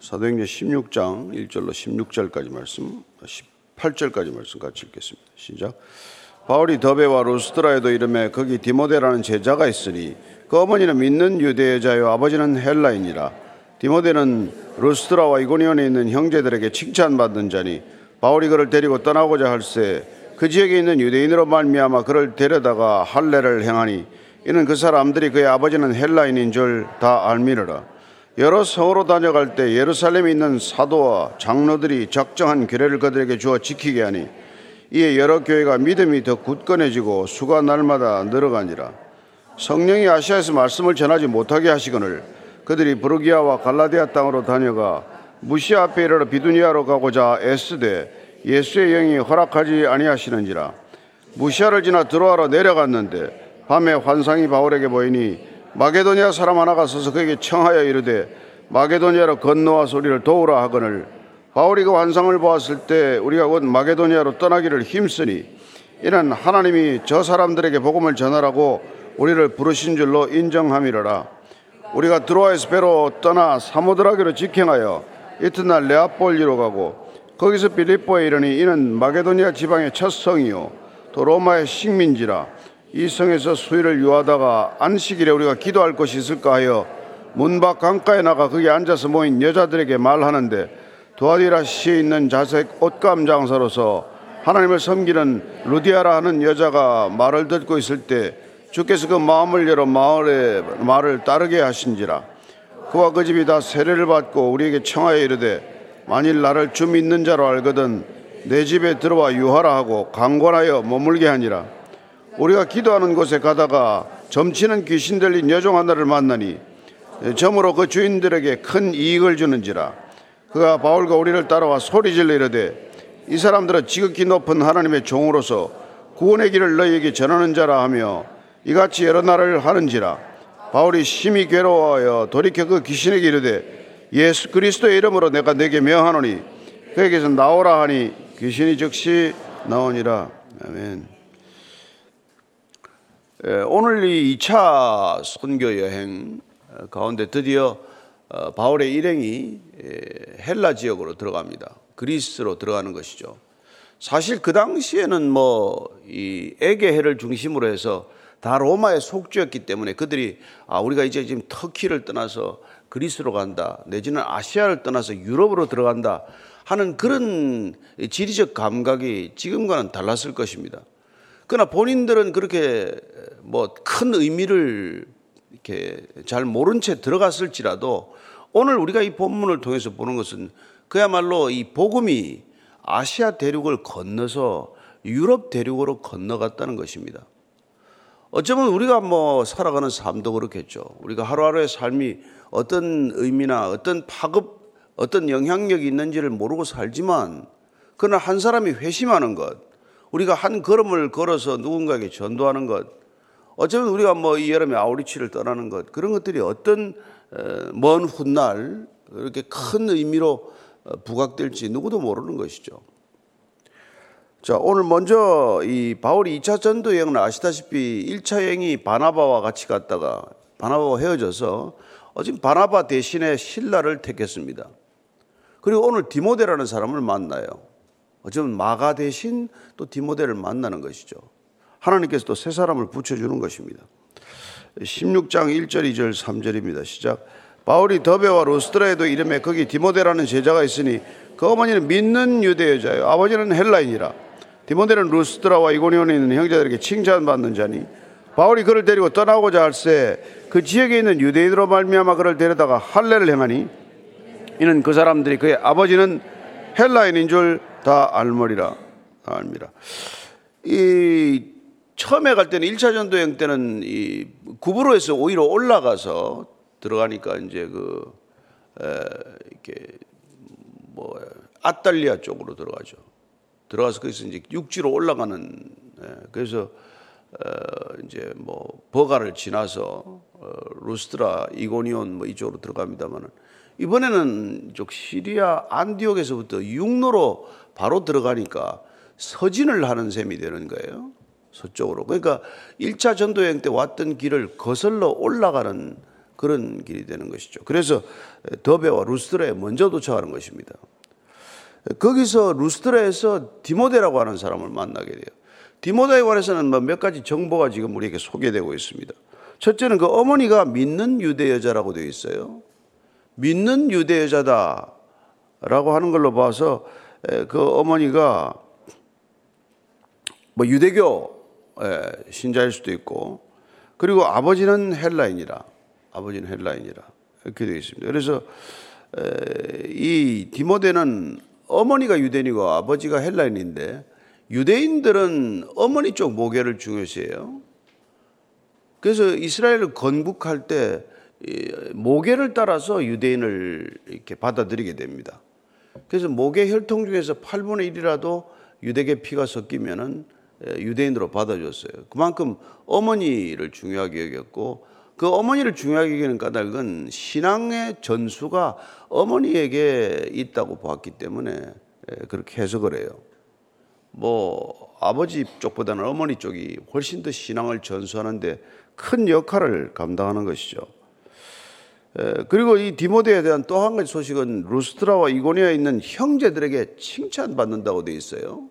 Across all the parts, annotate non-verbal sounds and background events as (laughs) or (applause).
사도행전 16장 1절로 16절까지 말씀, 18절까지 말씀 같이 읽겠습니다. 시작. 바울이 더베와 루스드라에도 이름에 거기 디모데라는 제자가 있으니 그 어머니는 믿는 유대 여자요 아버지는 헬라인이라 디모데는 루스드라와 이고니온에 있는 형제들에게 칭찬받는 자니 바울이 그를 데리고 떠나고자 할세 그 지역에 있는 유대인으로 말미암아 그를 데려다가 할례를 행하니 이는 그 사람들이 그의 아버지는 헬라인인 줄 다 알미르라 여러 성으로 다녀갈 때 예루살렘에 있는 사도와 장로들이 적정한 규례를 그들에게 주어 지키게 하니 이에 여러 교회가 믿음이 더 굳건해지고 수가 날마다 늘어가니라. 성령이 아시아에서 말씀을 전하지 못하게 하시거늘 그들이 부르기아와 갈라디아 땅으로 다녀가 무시아 앞에 이르러 비두니아로 가고자 애쓰되 예수의 영이 허락하지 아니하시는지라. 무시아를 지나 들어와로 내려갔는데 밤에 환상이 바울에게 보이니 마게도니아 사람 하나 가 서서 그에게 청하여 이르되 마게도니아로 건너와서 우리를 도우라 하거늘 바울이 그 환상을 보았을 때 우리가 곧 마게도니아로 떠나기를 힘쓰니 이는 하나님이 저 사람들에게 복음을 전하라고 우리를 부르신 줄로 인정함이라. 우리가 드로아에서 배로 떠나 사모드라기로 직행하여 이튿날 레아폴리로 가고 거기서 빌립보에 이르니 이는 마게도니아 지방의 첫 성이요. 또 로마의 식민지라 이 성에서 수일을 유하다가 안식일에 우리가 기도할 곳이 있을까 하여 문 밖 강가에 나가 거기 앉아서 모인 여자들에게 말하는데 도아디라 시에 있는 자색 옷감 장사로서 하나님을 섬기는 루디아라 하는 여자가 말을 듣고 있을 때 주께서 그 마음을 열어 마을의 말을 따르게 하신지라. 그와 그 집이 다 세례를 받고 우리에게 청하여 이르되 만일 나를 주 믿는 자로 알거든 내 집에 들어와 유하라 하고 강권하여 머물게 하니라 우리가 기도하는 곳에 가다가 점치는 귀신 들린 여종 하나를 만나니 점으로 그 주인들에게 큰 이익을 주는지라. 그가 바울과 우리를 따라와 소리질러 이르되 이 사람들은 지극히 높은 하나님의 종으로서 구원의 길을 너희에게 전하는 자라 하며 이같이 여러 날을 하는지라. 바울이 심히 괴로워하여 돌이켜 그 귀신에게 이르되 예수 그리스도의 이름으로 내가 내게 명하노니 그에게서 나오라 하니 귀신이 즉시 나오니라. 아멘. 예, 오늘 이 2차 선교 여행 가운데 드디어 어, 바울의 일행이 예, 헬라 지역으로 들어갑니다. 그리스로 들어가는 것이죠. 사실 그 당시에는 뭐 이 에게해를 중심으로 해서 다 로마의 속주였기 때문에 그들이 아 우리가 이제 지금 터키를 떠나서 그리스로 간다 내지는 아시아를 떠나서 유럽으로 들어간다 하는 그런 지리적 감각이 지금과는 달랐을 것입니다. 그러나 본인들은 그렇게 뭐 큰 의미를 이렇게 잘 모른 채 들어갔을지라도 오늘 우리가 이 본문을 통해서 보는 것은 그야말로 이 복음이 아시아 대륙을 건너서 유럽 대륙으로 건너갔다는 것입니다. 어쩌면 우리가 뭐 살아가는 삶도 그렇겠죠. 우리가 하루하루의 삶이 어떤 의미나 어떤 파급, 어떤 영향력이 있는지를 모르고 살지만 그러나 한 사람이 회심하는 것, 우리가 한 걸음을 걸어서 누군가에게 전도하는 것, 어쩌면 우리가 뭐 이 여름에 아우리치를 떠나는 것, 그런 것들이 어떤 먼 훗날 그렇게 큰 의미로 어, 부각될지 누구도 모르는 것이죠. 자, 오늘 먼저 이 바울이 2차 전도 여행은 아시다시피 1차 여행이 바나바와 같이 갔다가 바나바와 헤어져서 어, 지금 바나바 대신에 신라를 택했습니다. 그리고 오늘 디모데라는 사람을 만나요. 어쩌면 마가 대신 또 디모데를 만나는 것이죠. 하나님께서 또 새 사람을 붙여주는 것입니다. 16장 1절, 2절, 3절입니다. 시작. 바울이 더베와 로스트라에도 이름에 거기 디모데라는 제자가 있으니 그 어머니는 믿는 유대 여자요 아버지는 헬라인이라. 디모데는 루스드라와 이고니온에 있는 형제들에게 칭찬받는 자니 바울이 그를 데리고 떠나고자 할세 그 지역에 있는 유대인으로 말미암아 그를 데려다가 할례를 행하니 이는 그 사람들이 그의 아버지는 헬라인인 줄 다 알머리라 알미라. 이 처음에 갈 때는 1차 전도 여행 때는 이 구브로에서 오히려 올라가서 들어가니까 이제 그 에, 이렇게 뭐 아달리아 쪽으로 들어가죠. 들어가서 거기서 이제 육지로 올라가는 에, 그래서 어, 이제 뭐 버가를 지나서 어, 루스트라 이고니온 뭐 이쪽으로 들어갑니다만은 이번에는 쪽 시리아 안디옥에서부터 육로로 바로 들어가니까 서진을 하는 셈이 되는 거예요. 서쪽으로. 그러니까 1차 전도 여행 때 왔던 길을 거슬러 올라가는 그런 길이 되는 것이죠. 그래서 더베와 루스트라에 먼저 도착하는 것입니다. 거기서 루스트라에서 디모데라고 하는 사람을 만나게 돼요. 디모데에 관해서는 뭐몇 가지 정보가 지금 우리에게 소개되고 있습니다. 첫째는 그 어머니가 믿는 유대 여자라고 되어 있어요. 믿는 유대 여자다라고 하는 걸로 봐서 그 어머니가 뭐 유대교 신자일 수도 있고 그리고 아버지는 헬라인이라 아버지는 헬라인이라 이렇게 되어 있습니다. 그래서 이 디모데는 어머니가 유대인이고 아버지가 헬라인인데 유대인들은 어머니 쪽 모계를 중요시해요. 그래서 이스라엘을 건국할 때 모계를 따라서 유대인을 이렇게 받아들이게 됩니다. 그래서 모계 혈통 중에서 8분의 1이라도 유대계 피가 섞이면은 유대인으로 받아줬어요. 그만큼 어머니를 중요하게 여겼고 그 어머니를 중요하게 여기는 까닭은 신앙의 전수가 어머니에게 있다고 보았기 때문에 그렇게 해석을 해요. 뭐 아버지 쪽보다는 어머니 쪽이 훨씬 더 신앙을 전수하는데 큰 역할을 감당하는 것이죠. 그리고 이 디모데에 대한 또 한 가지 소식은 루스트라와 이고니아에 있는 형제들에게 칭찬받는다고 되어 있어요.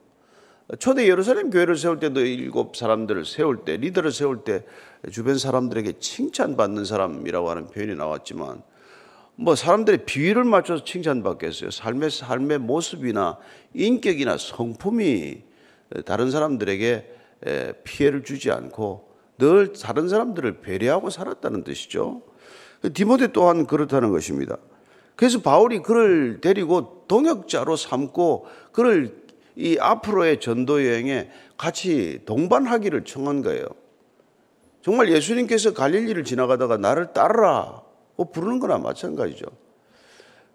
초대 예루살렘 교회를 세울 때도 일곱 사람들을 세울 때 리더를 세울 때 주변 사람들에게 칭찬받는 사람이라고 하는 표현이 나왔지만 뭐 사람들의 비위를 맞춰서 칭찬받겠어요. 삶의 삶의 모습이나 인격이나 성품이 다른 사람들에게 피해를 주지 않고 늘 다른 사람들을 배려하고 살았다는 뜻이죠. 디모데 또한 그렇다는 것입니다. 그래서 바울이 그를 데리고 동역자로 삼고 그를 이 앞으로의 전도 여행에 같이 동반하기를 청한 거예요. 정말 예수님께서 갈릴리를 지나가다가 나를 따르라 부르는 거나 마찬가지죠.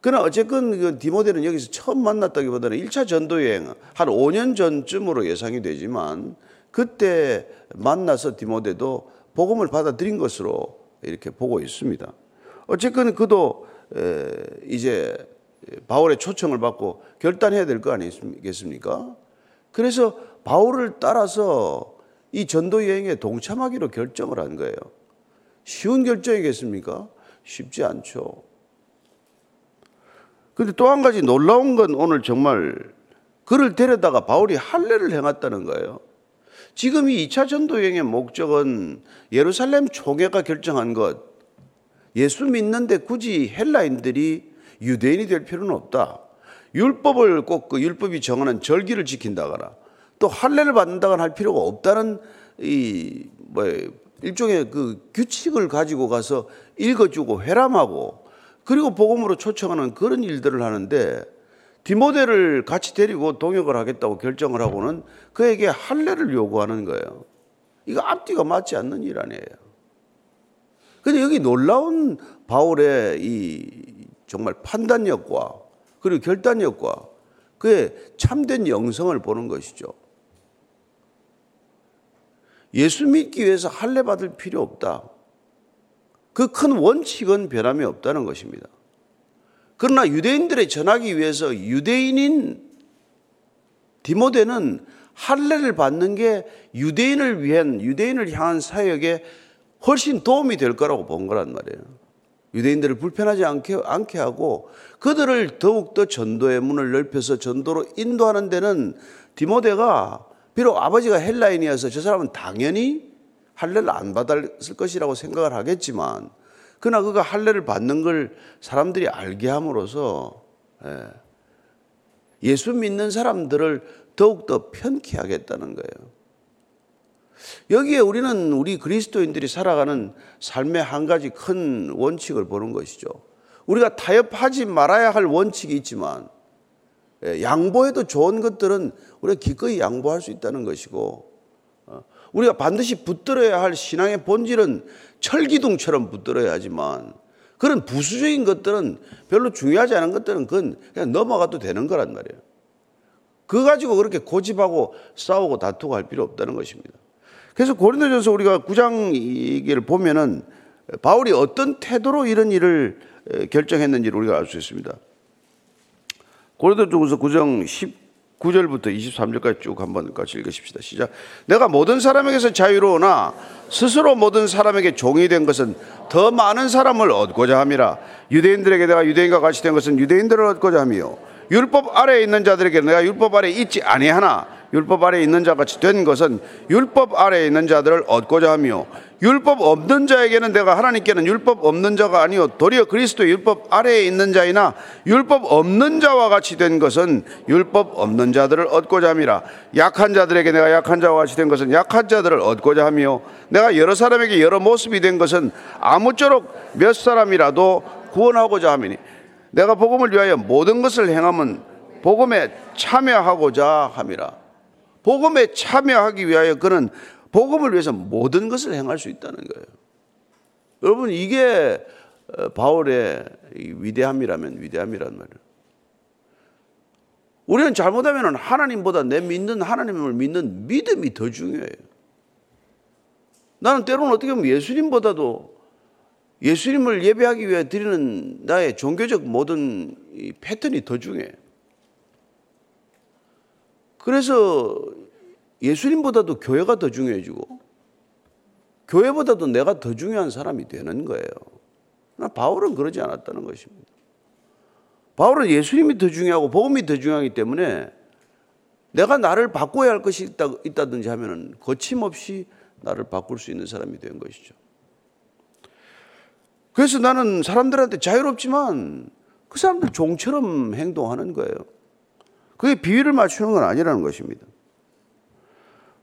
그러나 어쨌건 그 디모데는 여기서 처음 만났다기보다는 1차 전도 여행 한 5년 전쯤으로 예상이 되지만 그때 만나서 디모데도 복음을 받아들인 것으로 이렇게 보고 있습니다. 어쨌건 그도 이제 바울의 초청을 받고 결단해야 될 거 아니겠습니까? 그래서 바울을 따라서 이 전도 여행에 동참하기로 결정을 한 거예요. 쉬운 결정이겠습니까? 쉽지 않죠. 근데 또 한 가지 놀라운 건 오늘 정말 그를 데려다가 바울이 할례를 행했다는 거예요. 지금 이 2차 전도 여행의 목적은 예루살렘 총회가 결정한 것, 예수 믿는데 굳이 헬라인들이 유대인이 될 필요는 없다. 율법을 꼭 그 율법이 정하는 절기를 지킨다거나 또 할례를 받는다거나 할 필요가 없다는 이 뭐 일종의 그 규칙을 가지고 가서 읽어주고 회람하고 그리고 복음으로 초청하는 그런 일들을 하는데 디모데를 같이 데리고 동역을 하겠다고 결정을 하고는 그에게 할례를 요구하는 거예요. 이거 앞뒤가 맞지 않는 일 아니에요. 근데 여기 놀라운 바울의 이 정말 판단력과 그리고 결단력과 그의 참된 영성을 보는 것이죠. 예수 믿기 위해서 할례 받을 필요 없다. 그 큰 원칙은 변함이 없다는 것입니다. 그러나 유대인들에 전하기 위해서 유대인인 디모데는 할례를 받는 게 유대인을 위한 유대인을 향한 사역에 훨씬 도움이 될 거라고 본 거란 말이에요. 유대인들을 불편하지 않게, 않게 하고 그들을 더욱더 전도의 문을 넓혀서 전도로 인도하는 데는 디모데가 비록 아버지가 헬라인이어서 저 사람은 당연히 할례를 안 받았을 것이라고 생각을 하겠지만 그러나 그가 할례를 받는 걸 사람들이 알게 함으로써 예, 예수 믿는 사람들을 더욱더 편케 하겠다는 거예요. 여기에 우리는 우리 그리스도인들이 살아가는 삶의 한 가지 큰 원칙을 보는 것이죠. 우리가 타협하지 말아야 할 원칙이 있지만 예, 양보해도 좋은 것들은 우리가 기꺼이 양보할 수 있다는 것이고 어, 우리가 반드시 붙들어야 할 신앙의 본질은 철기둥처럼 붙들어야 하지만 그런 부수적인 것들은 별로 중요하지 않은 것들은 그건 그냥 넘어가도 되는 거란 말이에요. 그거 가지고 그렇게 고집하고 싸우고 다투고 할 필요 없다는 것입니다. 그래서 고린도전서 우리가 9장 얘기를 보면은 바울이 어떤 태도로 이런 일을 결정했는지를 우리가 알 수 있습니다. 고린도전서 9장 9절부터 23절까지 쭉 한번 같이 읽으십시다. 시작. 내가 모든 사람에게서 자유로우나 스스로 모든 사람에게 종이 된 것은 더 많은 사람을 얻고자 함이라. 유대인들에게 내가 유대인과 같이 된 것은 유대인들을 얻고자 함이요. 율법 아래에 있는 자들에게 내가 율법 아래에 있지 아니하나 율법 아래에 있는 자 같이 된 것은 율법 아래에 있는 자들을 얻고자 하며 율법 없는 자에게는 내가 하나님께는 율법 없는 자가 아니요. 도리어 그리스도 율법 아래에 있는 자이나 율법 없는 자와 같이 된 것은 율법 없는 자들을 얻고자 함이라. 약한 자들에게 내가 약한 자와 같이 된 것은 약한 자들을 얻고자 하며 내가 여러 사람에게 여러 모습이 된 것은 아무쪼록 몇 사람이라도 구원하고자 함이니 내가 복음을 위하여 모든 것을 행하면 복음에 참여하고자 함이라 복음에 참여하기 위하여 그는 복음을 위해서 모든 것을 행할 수 있다는 거예요. 여러분 이게 어, 바울의 위대함이라면 위대함이란 말이에요. 우리는 잘못하면 하나님보다 내 믿는 하나님을 믿는 믿음이 더 중요해요. 나는 때로는 어떻게 보면 예수님보다도 예수님을 예배하기 위해 드리는 나의 종교적 모든 패턴이 더 중요해요. 그래서 예수님보다도 교회가 더 중요해지고 교회보다도 내가 더 중요한 사람이 되는 거예요. 바울은 그러지 않았다는 것입니다. 바울은 예수님이 더 중요하고 복음이 더 중요하기 때문에 내가 나를 바꿔야 할 것이 있다, 있다든지 하면은 거침없이 나를 바꿀 수 있는 사람이 된 것이죠. 그래서 나는 사람들한테 자유롭지만 그 사람들 종처럼 행동하는 거예요. 그게 비위를 맞추는 건 아니라는 것입니다.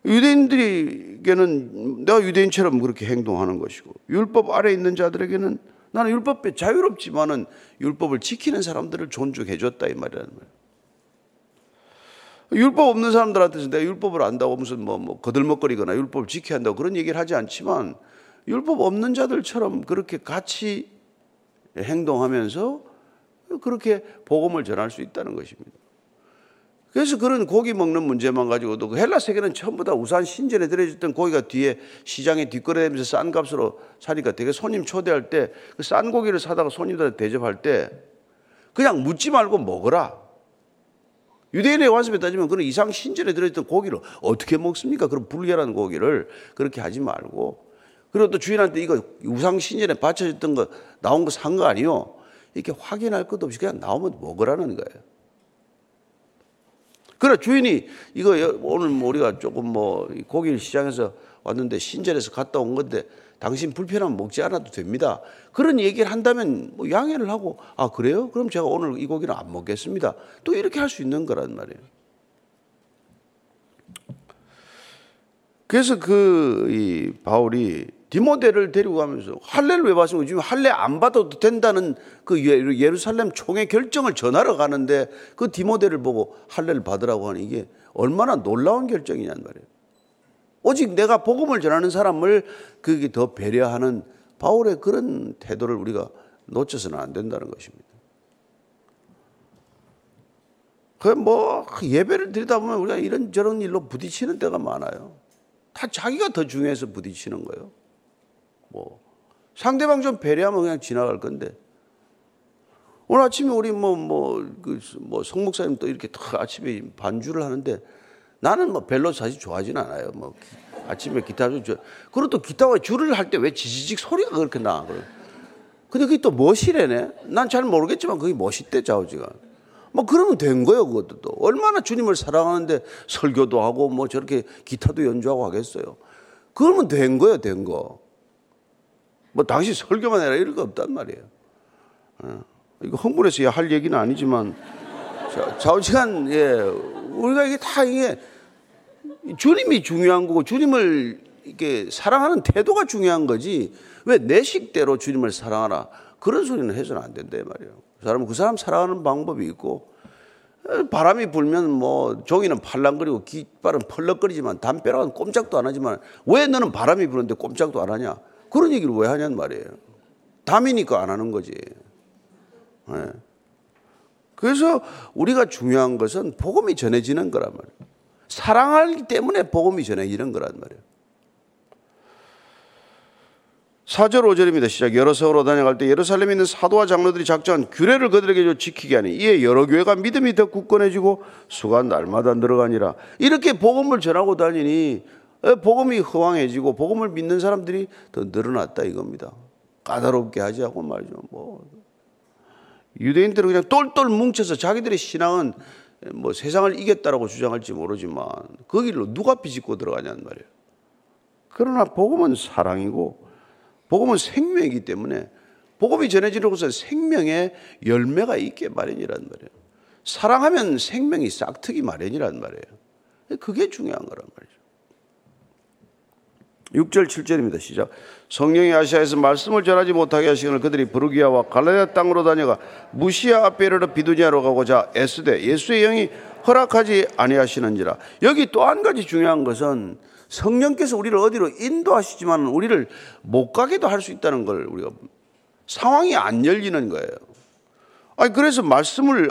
유대인들에게는 내가 유대인처럼 그렇게 행동하는 것이고 율법 아래 있는 자들에게는 나는 율법에 자유롭지만은 율법을 지키는 사람들을 존중해 줬다 이 말이라는 거예요. 율법 없는 사람들한테서 내가 율법을 안다고 무슨 뭐, 뭐 거들먹거리거나 율법을 지켜야 한다고 그런 얘기를 하지 않지만 율법 없는 자들처럼 그렇게 같이 행동하면서 그렇게 복음을 전할 수 있다는 것입니다. 그래서 그런 고기 먹는 문제만 가지고도 그 헬라 세계는 전부 다 우산 신전에 들여졌던 고기가 뒤에 시장에 뒷거래되면서 싼 값으로 사니까 되게 손님 초대할 때 그 싼 고기를 사다가 손님들한테 대접할 때 그냥 묻지 말고 먹어라. 유대인의 관습에 따지면 그런 이상 신전에 들어있던 고기를 어떻게 먹습니까? 그런 불결한 고기를 그렇게 하지 말고 그리고 또 주인한테 이거 우상 신전에 바쳐졌던 거 나온 거 산거 아니요? 이렇게 확인할 것도 없이 그냥 나오면 먹으라는 거예요. 그래 주인이 이거 오늘 뭐 우리가 조금 뭐 고기를 시장에서 왔는데 신전에서 갔다 온 건데 당신 불편하면 먹지 않아도 됩니다. 그런 얘기를 한다면 뭐 양해를 하고 아 그래요? 그럼 제가 오늘 이 고기는 안 먹겠습니다. 또 이렇게 할 수 있는 거란 말이에요. 그래서 그 이 바울이 디모데를 데리고 가면서 할례를 왜 받습니까? 지금 할례 안 받아도 된다는 그 예루살렘 총회 결정을 전하러 가는데 그 디모데를 보고 할례를 받으라고 하는 이게 얼마나 놀라운 결정이냔 말이에요. 오직 내가 복음을 전하는 사람을 그게 더 배려하는 바울의 그런 태도를 우리가 놓쳐서는 안 된다는 것입니다. 그뭐 예배를 드리다 보면 우리가 이런 저런 일로 부딪히는 때가 많아요. 다 자기가 더 중요해서 부딪히는 거예요. 뭐 상대방 좀 배려하면 그냥 지나갈 건데 오늘 아침에 우리 뭐 뭐그뭐 성목사님 또 이렇게 다 아침에 반주를 하는데 나는 뭐 별로 사실 좋아하진 않아요. 뭐 아침에 기타를 줘. 그리고 또 기타와 줄을 할 때 왜 지지직 소리가 그렇게 나? 근데 그게 또 멋이래네. 난 잘 모르겠지만 그게 멋있대 자우지가. 뭐 그러면 된 거예요 그것도 또 얼마나 주님을 사랑하는데 설교도 하고 뭐 저렇게 기타도 연주하고 하겠어요. 그러면 된 거예요 된 거. 뭐 당신 설교만 해라 이럴 거 없단 말이에요. 어. 이거 흥분해서 할 얘기는 아니지만 좌우 시간 예 우리가 이게 다 이게 주님이 중요한 거고 주님을 이렇게 사랑하는 태도가 중요한 거지 왜 내 식대로 주님을 사랑하라 그런 소리는 해서는 안 된다 말이에요. 그 사람은 그 사람 사랑하는 방법이 있고 바람이 불면 뭐 종이는 팔랑거리고 깃발은 펄럭거리지만 담벼락은 꼼짝도 안 하지만 왜 너는 바람이 부는데 꼼짝도 안 하냐? 그런 얘기를 왜 하냐는 말이에요. 담이니까 안 하는 거지. 네. 그래서 우리가 중요한 것은 복음이 전해지는 거란 말이에요. 사랑하기 때문에 복음이 전해지는 거란 말이에요. 4절 5절입니다. 시작. 여러 세월로 다녀갈 때 예루살렘에 있는 사도와 장로들이 작정한 규례를 그들에게 지키게 하니 이에 여러 교회가 믿음이 더 굳건해지고 수가 날마다 늘어가니라. 이렇게 복음을 전하고 다니니 복음이 허황해지고 복음을 믿는 사람들이 더 늘어났다 이겁니다. 까다롭게 하지 않고 말이죠. 뭐 유대인들은 그냥 똘똘 뭉쳐서 자기들의 신앙은 뭐 세상을 이겼다라고 주장할지 모르지만 그 길로 누가 비집고 들어가냐는 말이에요. 그러나 복음은 사랑이고 복음은 생명이기 때문에 복음이 전해지는 곳에 생명의 열매가 있게 마련이란 말이에요. 사랑하면 생명이 싹트기 마련이란 말이에요. 그게 중요한 거란 말이죠. 6절 7절입니다. 시작. 성령이 아시아에서 말씀을 전하지 못하게 하시기를 그들이 부르기아와 갈라디아 땅으로 다녀가 무시아 앞에 이르러 비두니아로 가고자 애쓰되 예수의 영이 허락하지 아니하시는지라. 여기 또 한 가지 중요한 것은 성령께서 우리를 어디로 인도하시지만 우리를 못 가게도 할 수 있다는 걸 우리가 상황이 안 열리는 거예요. 아니 그래서 말씀을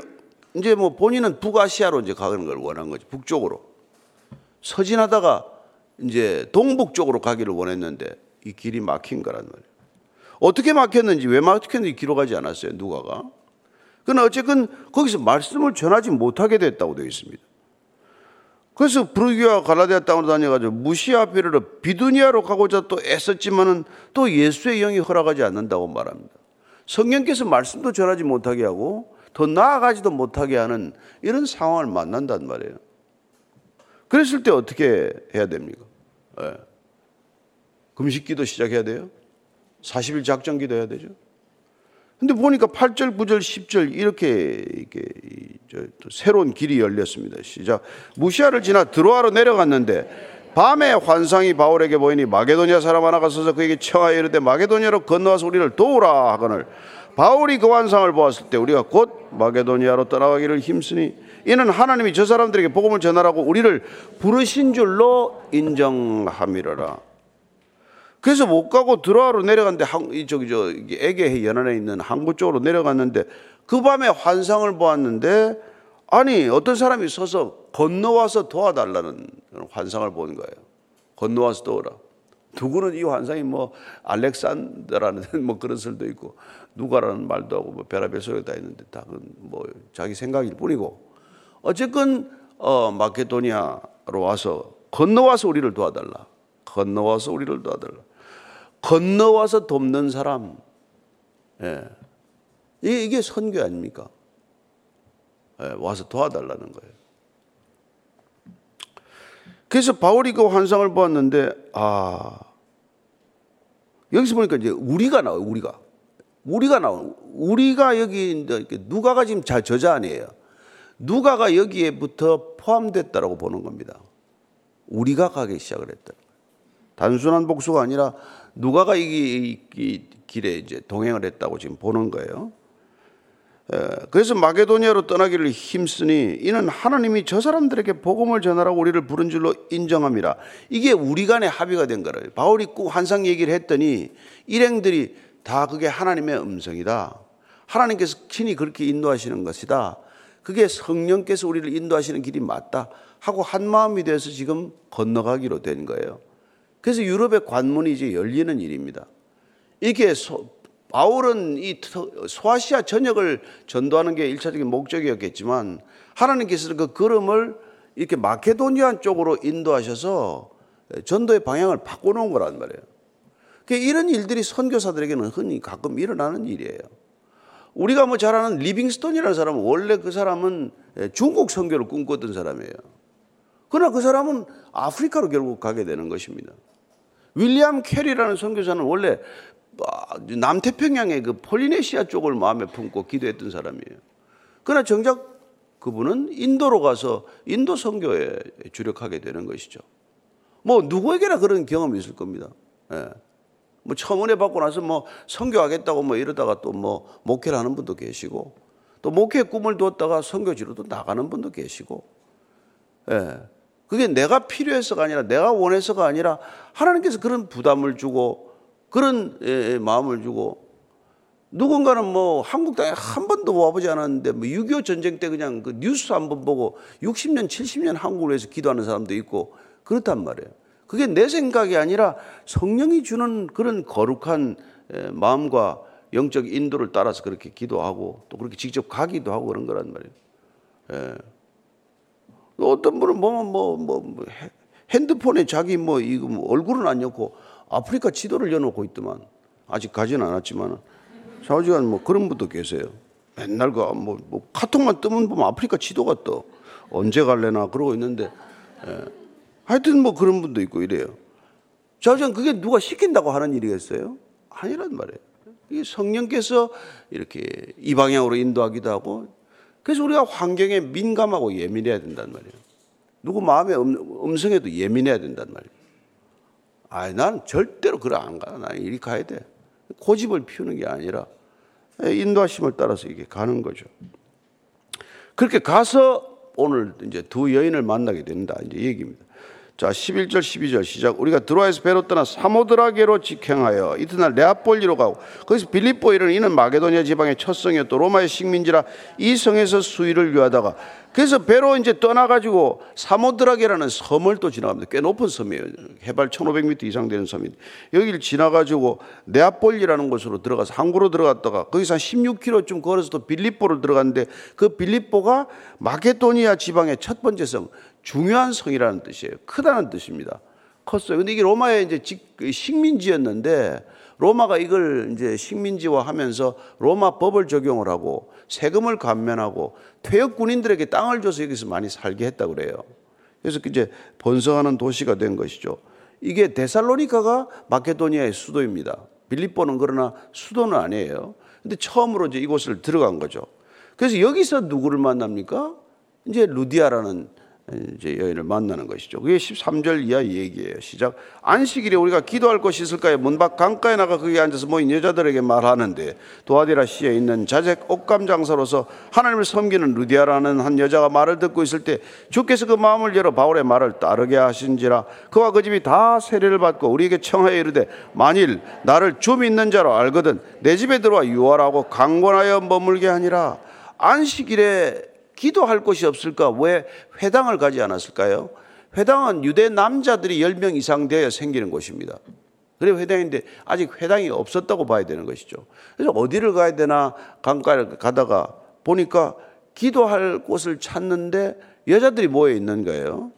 이제 뭐 본인은 북아시아로 이제 가는 걸 원한 거지 북쪽으로 서진하다가 이제 동북 쪽으로 가기를 원했는데 이 길이 막힌 거란 말이에요. 어떻게 막혔는지 왜 막혔는지 기록하지 않았어요. 누가가. 그러나 어쨌건 거기서 말씀을 전하지 못하게 됐다고 되어 있습니다. 그래서 브루기와 갈라디아 땅으로 다녀가지고 무시아피르로 비두니아로 가고자 또 애썼지만은 또 예수의 영이 허락하지 않는다고 말합니다. 성령께서 말씀도 전하지 못하게 하고 더 나아가지도 못하게 하는 이런 상황을 만난단 말이에요. 그랬을 때 어떻게 해야 됩니까? 네. 금식 기도 시작해야 돼요? 40일 작전 기도 해야 되죠? 근데 보니까 8절, 9절, 10절 이렇게, 이렇게 새로운 길이 열렸습니다. 시작. 무시아를 지나 드로아로 내려갔는데 밤에 환상이 바울에게 보이니 마게도니아 사람 하나가 서서 그에게 청하여 이르되 마게도니아로 건너와서 우리를 도우라 하거늘 바울이 그 환상을 보았을 때 우리가 곧 마게도니아로 떠나가기를 힘쓰니 이는 하나님이 저 사람들에게 복음을 전하라고 우리를 부르신 줄로 인정함이라라. 그래서 못 가고 드로아로 내려갔는데 한, 저기 저 에게 연안에 있는 항구 쪽으로 내려갔는데 그 밤에 환상을 보았는데 아니 어떤 사람이 서서 건너와서 도와달라는 환상을 본 거예요. 건너와서 도우라. 누구는 이 환상이 뭐 알렉산더라는 (laughs) 뭐 그런 설도 있고 누가라는 말도 하고 뭐 별의별 소리가 다 있는데 다 뭐 자기 생각일 뿐이고 어쨌건 어 마케도니아로 와서 건너와서 우리를 도와달라. 건너와서 우리를 도와달라. 건너와서 돕는 사람. 예. 이게 선교 아닙니까? 예, 와서 도와달라는 거예요. 그래서 바울이 그 환상을 보았는데, 아, 여기서 보니까 이제 우리가 나와요, 우리가. 우리가 나와요. 우리가 여기, 누가가 지금 저자 아니에요. 누가가 여기에부터 포함됐다라고 보는 겁니다. 우리가 가기 시작을 했다. 단순한 복수가 아니라 누가가 이, 이 길에 이제 동행을 했다고 지금 보는 거예요. 그래서 마게도니아로 떠나기를 힘쓰니 이는 하나님이 저 사람들에게 복음을 전하라고 우리를 부른 줄로 인정함이라. 이게 우리 간의 합의가 된 거예요. 바울이 꼭 환상 얘기를 했더니 일행들이 다 그게 하나님의 음성이다. 하나님께서 친히 그렇게 인도하시는 것이다. 그게 성령께서 우리를 인도하시는 길이 맞다 하고 한 마음이 돼서 지금 건너가기로 된 거예요. 그래서 유럽의 관문이 이제 열리는 일입니다. 이게 소, 바울은 이 소아시아 전역을 전도하는 게 일차적인 목적이었겠지만 하나님께서 그 걸음을 이렇게 마케도니아 쪽으로 인도하셔서 전도의 방향을 바꿔놓은 거란 말이에요. 이런 일들이 선교사들에게는 흔히 가끔 일어나는 일이에요. 우리가 뭐 잘 아는 리빙스톤이라는 사람은 원래 그 사람은 중국 선교를 꿈꿨던 사람이에요. 그러나 그 사람은 아프리카로 결국 가게 되는 것입니다. 윌리엄 캐리라는 선교사는 원래 남태평양의 그 폴리네시아 쪽을 마음에 품고 기도했던 사람이에요. 그러나 정작 그분은 인도로 가서 인도 선교에 주력하게 되는 것이죠. 뭐 누구에게나 그런 경험이 있을 겁니다. 예. 뭐 은혜 받고 나서 뭐 선교하겠다고 뭐 이러다가 또 뭐 목회를 하는 분도 계시고 또 목회 꿈을 두었다가 선교지로도 나가는 분도 계시고 예. 그게 내가 필요해서가 아니라 내가 원해서가 아니라 하나님께서 그런 부담을 주고 그런 예, 예, 마음을 주고 누군가는 뭐 한국 땅에 한 번도 와보지 않았는데 뭐 6.25 전쟁 때 그냥 그 뉴스 한 번 보고 60년, 70년 한국을 위해서 기도하는 사람도 있고 그렇단 말이에요. 그게 내 생각이 아니라 성령이 주는 그런 거룩한 마음과 영적 인도를 따라서 그렇게 기도하고 또 그렇게 직접 가기도 하고 그런 거란 말이에요. 예. 어떤 분은 뭐, 뭐, 뭐, 뭐 핸드폰에 자기 뭐, 이거 뭐 얼굴은 안 엮고 아프리카 지도를 여놓고 있더만. 아직 가지는 않았지만. 좌우지간 뭐 그런 분도 계세요. 맨날 그 뭐, 뭐 카톡만 뜨면 보면 아프리카 지도가 떠. 언제 갈래나 그러고 있는데. 예. 하여튼 뭐 그런 분도 있고 이래요. 좌우지간 그게 누가 시킨다고 하는 일이겠어요? 아니란 말이에요. 이 성령께서 이렇게 이 방향으로 인도하기도 하고 그래서 우리가 환경에 민감하고 예민해야 된단 말이에요. 누구 마음의 음, 성에도 예민해야 된단 말이에요. 아, 나는 절대로 그래 안 가. 나는 이리 가야 돼. 고집을 피우는 게 아니라 인도하심을 따라서 이게 가는 거죠. 그렇게 가서 오늘 이제 두 여인을 만나게 된다. 이제 얘기입니다. 자, 11절, 12절 시작. 우리가 드로아에서 배로 떠나 사모드라게로 직행하여 이튿날 레아폴리로 가고 거기서 빌립보 이르는 이는 마게도니아 지방의 첫 성이었고 로마의 식민지라 이 성에서 수위를 유하다가 그래서 배로 이제 떠나가지고 사모드라게라는 섬을 또 지나갑니다. 꽤 높은 섬이에요. 해발 1500m 이상 되는 섬인데 여기를 지나가지고 네아폴리라는 곳으로 들어가서 항구로 들어갔다가 거기서 한 16km쯤 걸어서 또 빌립보를 들어갔는데 그 빌립보가 마게도니아 지방의 첫 번째 성 중요한 성이라는 뜻이에요. 크다는 뜻입니다. 컸어요. 근데 이게 로마의 이제 그 식민지였는데 로마가 이걸 이제 식민지화 하면서 로마 법을 적용을 하고 세금을 감면하고 퇴역 군인들에게 땅을 줘서 여기서 많이 살게 했다 그래요. 그래서 이제 번성하는 도시가 된 것이죠. 이게 데살로니카가 마케도니아의 수도입니다. 빌립보는 그러나 수도는 아니에요. 근데 처음으로 이제 이곳을 들어간 거죠. 그래서 여기서 누구를 만납니까? 이제 루디아라는 이제 여인을 만나는 것이죠. 그게 13절 이하 얘기예요. 시작. 안식일에 우리가 기도할 곳이 있을까요? 문밖 강가에 나가 거기 앉아서 모인 여자들에게 말하는데 도아디라 시에 있는 자색 옷감 장사로서 하나님을 섬기는 루디아라는 한 여자가 말을 듣고 있을 때 주께서 그 마음을 열어 바울의 말을 따르게 하신지라 그와 그 집이 다 세례를 받고 우리에게 청하여 이르되 만일 나를 주 믿는 자로 알거든 내 집에 들어와 유월하고 강권하여 머물게 하니라 안식일에 기도할 곳이 없을까? 왜 회당을 가지 않았을까요? 회당은 유대 남자들이 10명 이상 되어 생기는 곳입니다. 그래 회당인데 아직 회당이 없었다고 봐야 되는 것이죠. 그래서 어디를 가야 되나 강가를 가다가 보니까 기도할 곳을 찾는데 여자들이 모여 있는 거예요.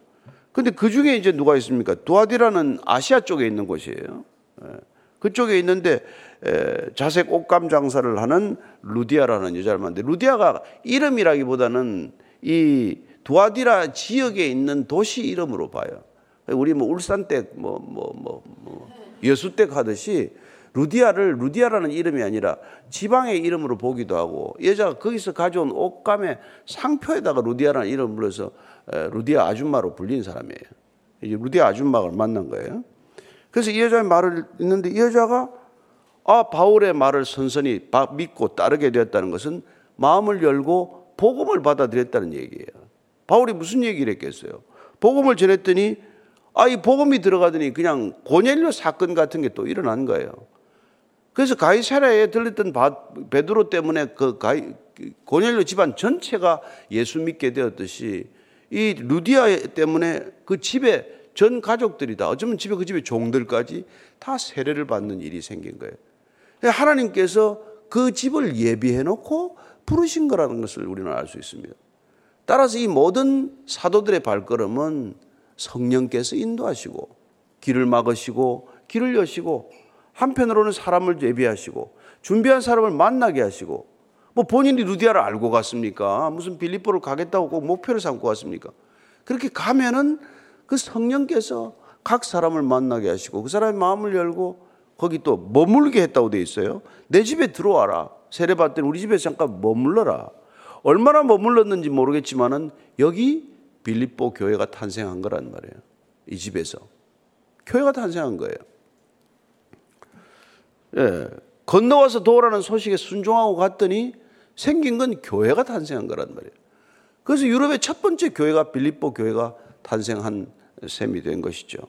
근데 그 중에 이제 누가 있습니까? 두아디라는 아시아 쪽에 있는 곳이에요. 예. 그쪽에 있는데 자색 옷감 장사를 하는 루디아라는 여자를 만데 루디아가 이름이라기보다는 이 두아디라 지역에 있는 도시 이름으로 봐요. 우리 뭐 울산댁 뭐 뭐 뭐 뭐 여수댁 하듯이 루디아를 루디아라는 이름이 아니라 지방의 이름으로 보기도 하고 여자가 거기서 가져온 옷감의 상표에다가 루디아라는 이름을 불러서 루디아 아줌마로 불린 사람이에요. 이제 루디아 아줌마를 만난 거예요. 그래서 이 여자의 말을 있는데 이 여자가 아, 바울의 말을 선선히 믿고 따르게 되었다는 것은 마음을 열고 복음을 받아들였다는 얘기예요. 바울이 무슨 얘기를 했겠어요? 복음을 전했더니 아, 이 복음이 들어가더니 그냥 고넬료 사건 같은 게 또 일어난 거예요. 그래서 가이사라에 들렸던 베드로 때문에 그 가이, 고넬료 집안 전체가 예수 믿게 되었듯이 이 루디아 때문에 그 집에 전 가족들이 다 어쩌면 집에 그 집에 종들까지 다 세례를 받는 일이 생긴 거예요. 하나님께서 그 집을 예비해 놓고 부르신 거라는 것을 우리는 알 수 있습니다. 따라서 이 모든 사도들의 발걸음은 성령께서 인도하시고 길을 막으시고 길을 여시고 한편으로는 사람을 예비하시고 준비한 사람을 만나게 하시고 뭐 본인이 루디아를 알고 갔습니까? 무슨 빌립보를 가겠다고 꼭 목표를 삼고 갔습니까? 그렇게 가면은 그 성령께서 각 사람을 만나게 하시고 그 사람의 마음을 열고 거기 또 머물게 했다고 돼 있어요. 내 집에 들어와라. 세례받을 우리 집에 잠깐 머물러라. 얼마나 머물렀는지 모르겠지만은 여기 빌립보 교회가 탄생한 거란 말이에요. 이 집에서. 교회가 탄생한 거예요. 예. 건너와서 도우라는 소식에 순종하고 갔더니 생긴 건 교회가 탄생한 거란 말이에요. 그래서 유럽의 첫 번째 교회가 빌립보 교회가 탄생한 셈이 된 것이죠.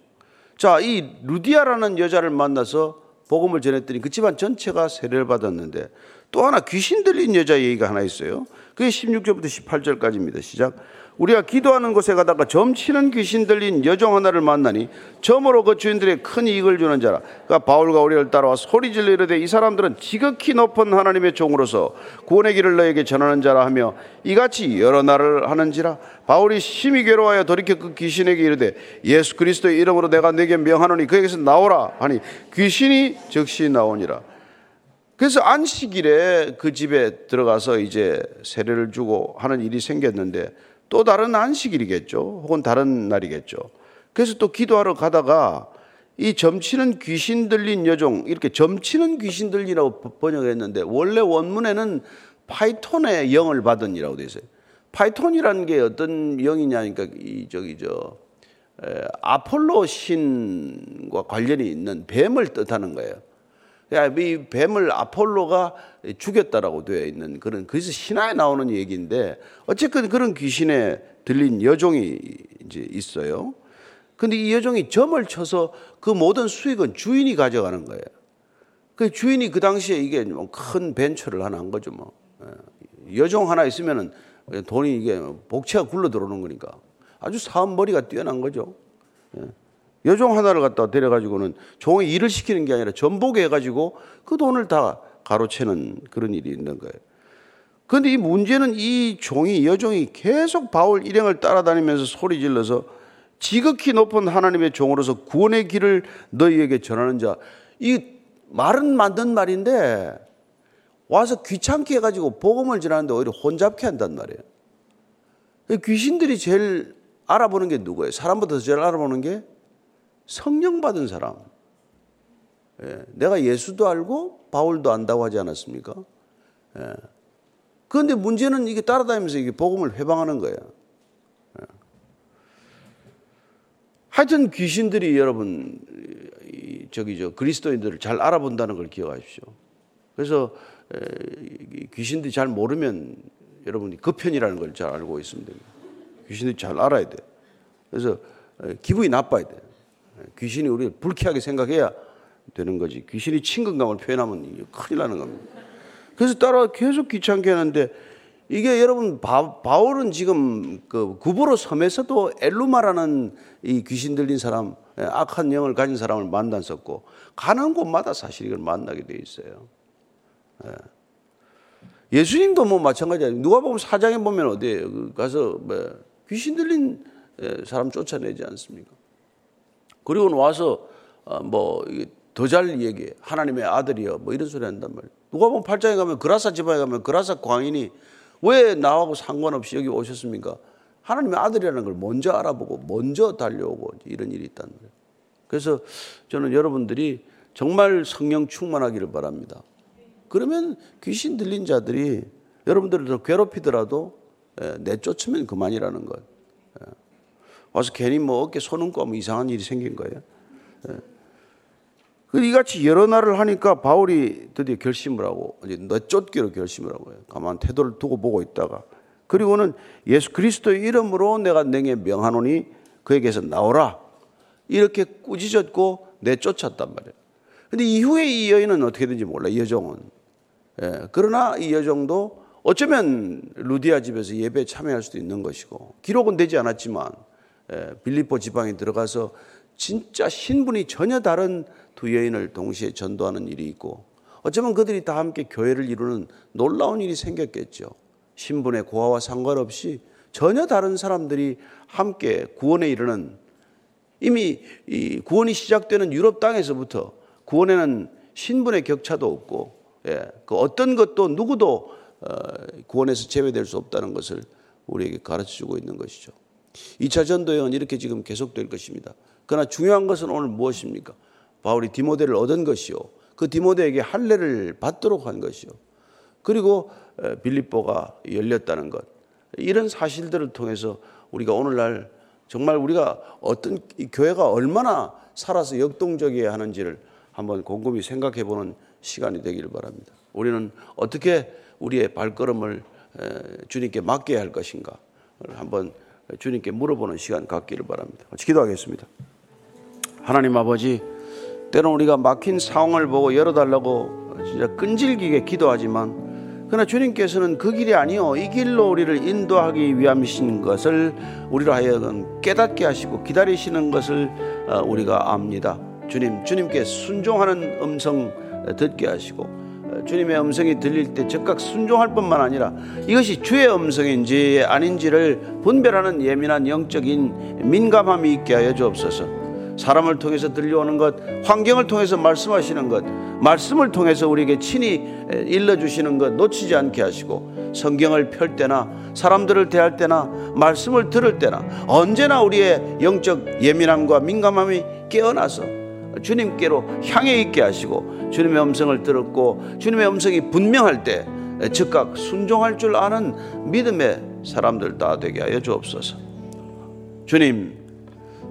자, 이 루디아라는 여자를 만나서 복음을 전했더니 그 집안 전체가 세례를 받았는데 또 하나 귀신 들린 여자 얘기가 하나 있어요. 그게 16절부터 18절까지입니다. 시작. 우리가 기도하는 곳에 가다가 점치는 귀신 들린 여종 하나를 만나니 점으로 그 주인들의 큰 이익을 주는 자라. 그러니까 바울과 우리를 따라와 소리 질러 이르되 이 사람들은 지극히 높은 하나님의 종으로서 구원의 길을 너에게 전하는 자라 하며 이같이 여러 날을 하는지라. 바울이 심히 괴로워하여 돌이켜 그 귀신에게 이르되 예수 그리스도의 이름으로 내가 네게 명하노니 그에게서 나오라 하니 귀신이 즉시 나오니라. 그래서 안식일에 그 집에 들어가서 이제 세례를 주고 하는 일이 생겼는데 또 다른 안식일이겠죠. 혹은 다른 날이겠죠. 그래서 또 기도하러 가다가 이 점치는 귀신 들린 여종 이렇게 점치는 귀신 들리라고 번역했는데 원래 원문에는 파이톤의 영을 받은 이라고 되어 있어요. 파이톤이라는 게 어떤 영이냐니까 이 저기 저 에, 아폴로 신과 관련이 있는 뱀을 뜻하는 거예요. 이 뱀을 아폴로가 죽였다라고 되어 있는 그런 그래서 신화에 나오는 얘기인데 어쨌든 그런 귀신에 들린 여종이 이제 있어요. 근데 이 여종이 점을 쳐서 그 모든 수익은 주인이 가져가는 거예요. 그 주인이 그 당시에 이게 뭐큰 벤처를 하나 한 거죠 뭐. 예. 여종 하나 있으면은 돈이 이게 복채가 굴러 들어오는 거니까 아주 사업 머리가 뛰어난 거죠. 예. 여종 하나를 갖다 데려가지고는 종이 일을 시키는 게 아니라 전복해 가지고 그 돈을 다 가로채는 그런 일이 있는 거예요. 그런데 이 문제는 이 종이 여종이 계속 바울 일행을 따라다니면서 소리 질러서 지극히 높은 하나님의 종으로서 구원의 길을 너희에게 전하는 자. 이 말은 만든 말인데 와서 귀찮게 해가지고 복음을 전하는데 오히려 혼잡케 한단 말이에요. 귀신들이 제일 알아보는 게 누구예요? 사람보다 제일 알아보는 게 성령 받은 사람. 예, 내가 예수도 알고 바울도 안다고 하지 않았습니까? 예. 그런데 문제는 이게 따라다니면서 이게 복음을 회방하는 거예요. 예. 하여튼 귀신들이 여러분 저기 저 그리스도인들을 잘 알아본다는 걸 기억하십시오. 그래서 귀신들이 잘 모르면 여러분이 그 편이라는 걸 잘 알고 있으면 됩니다. 귀신들이 잘 알아야 돼. 그래서 기분이 나빠야 돼. 귀신이 우리를 불쾌하게 생각해야 되는 거지. 귀신이 친근감을 표현하면 큰일 나는 겁니다. 그래서 따라 계속 귀찮게 하는데 이게 여러분 바, 울은 지금 그 구보로 섬에서도 엘루마라는 이 귀신 들린 사람, 예, 악한 영을 가진 사람을 만났었고 가는 곳마다 사실 이걸 만나게 돼 있어요. 예. 예수님도 뭐 마찬가지야. 누가 보면 사장에 보면 어디에요? 그 가서 뭐 귀신 들린 예, 사람 쫓아내지 않습니까? 그리고 와서 어, 뭐더 잘 얘기해. 하나님의 아들이여. 뭐 이런 소리 한단 말이에요. 누가 보면 팔장에 가면 그라사 집안에 가면 그라사 광인이 왜 나하고 상관없이 여기 오셨습니까? 하나님의 아들이라는 걸 먼저 알아보고 먼저 달려오고 이런 일이 있단 말이에요. 그래서 저는 여러분들이 정말 성령 충만하기를 바랍니다. 그러면 귀신 들린 자들이 여러분들을 더 괴롭히더라도 예, 내쫓으면 그만이라는 것. 와서 괜히 뭐 어깨 손은고 뭐 이상한 일이 생긴 거예요. 예. 그 이같이 여러 날을 하니까 바울이 드디어 결심을 하고 이제 내쫓기로 결심을 하고 요 가만 태도를 두고 보고 있다가 그리고는 예수 그리스도의 이름으로 내가 내게 명하노니 그에게서 나오라 이렇게 꾸짖었고 내쫓았단 말이에요. 근데 이후에 이 여인은 어떻게 된지 몰라 이 여종은. 예. 그러나 이 여종도 어쩌면 루디아 집에서 예배에 참여할 수도 있는 것이고 기록은 되지 않았지만 빌리포 지방에 들어가서 진짜 신분이 전혀 다른 두 여인을 동시에 전도하는 일이 있고 어쩌면 그들이 다 함께 교회를 이루는 놀라운 일이 생겼겠죠. 신분의 고하와 상관없이 전혀 다른 사람들이 함께 구원에 이르는 이미 이 구원이 시작되는 유럽 땅에서부터 구원에는 신분의 격차도 없고 예, 그 어떤 것도 누구도 어, 구원에서 제외될 수 없다는 것을 우리에게 가르쳐 주고 있는 것이죠. 2차 전도 여행은 이렇게 지금 계속될 것입니다. 그러나 중요한 것은 오늘 무엇입니까? 바울이 디모데를 얻은 것이요. 그 디모데에게 할례를 받도록 한 것이요. 그리고 빌립보가 열렸다는 것. 이런 사실들을 통해서 우리가 오늘날 정말 우리가 어떤 교회가 얼마나 살아서 역동적이어야 하는지를 한번 곰곰이 생각해 보는 시간이 되기를 바랍니다. 우리는 어떻게 우리의 발걸음을 주님께 맡겨야 할 것인가 한번 주님께 물어보는 시간 갖기를 바랍니다. 같이 기도하겠습니다. 하나님 아버지, 때론 우리가 막힌 상황을 보고 열어달라고 진짜 끈질기게 기도하지만 그러나 주님께서는 그 길이 아니요 이 길로 우리를 인도하기 위함이신 것을 우리로 하여금 깨닫게 하시고 기다리시는 것을 어, 우리가 압니다. 주님, 주님께 순종하는 음성 듣게 하시고 어, 주님의 음성이 들릴 때 즉각 순종할 뿐만 아니라 이것이 주의 음성인지 아닌지를 분별하는 예민한 영적인 민감함이 있게 하여 주옵소서. 사람을 통해서 들려오는 것, 환경을 통해서 말씀하시는 것, 말씀을 통해서 우리에게 친히 일러주시는 것 놓치지 않게 하시고 성경을 펼 때나 사람들을 대할 때나 말씀을 들을 때나 언제나 우리의 영적 예민함과 민감함이 깨어나서 주님께로 향해 있게 하시고 주님의 음성을 들었고 주님의 음성이 분명할 때 즉각 순종할 줄 아는 믿음의 사람들 다 되게 하여 주옵소서. 주님,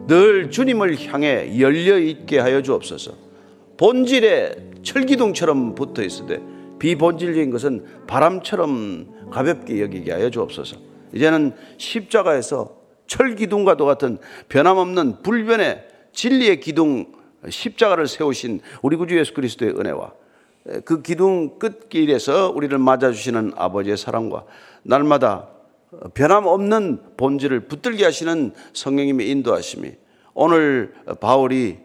늘 주님을 향해 열려 있게 하여 주옵소서. 본질에 철기둥처럼 붙어 있으되 비본질적인 것은 바람처럼 가볍게 여기게 하여 주옵소서. 이제는 십자가에서 철기둥과도 같은 변함없는 불변의 진리의 기둥 십자가를 세우신 우리 구주 예수 그리스도의 은혜와 그 기둥 끝길에서 우리를 맞아주시는 아버지의 사랑과 날마다 변함없는 본질을 붙들게 하시는 성령님의 인도하심이 오늘 바울이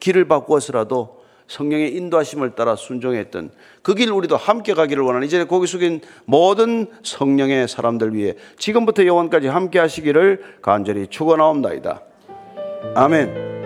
길을 바꾸어서라도 성령의 인도하심을 따라 순종했던 그 길 우리도 함께 가기를 원하는 이제 고기 숙인 모든 성령의 사람들 위해 지금부터 영원까지 함께 하시기를 간절히 축원하옵나이다. 아멘.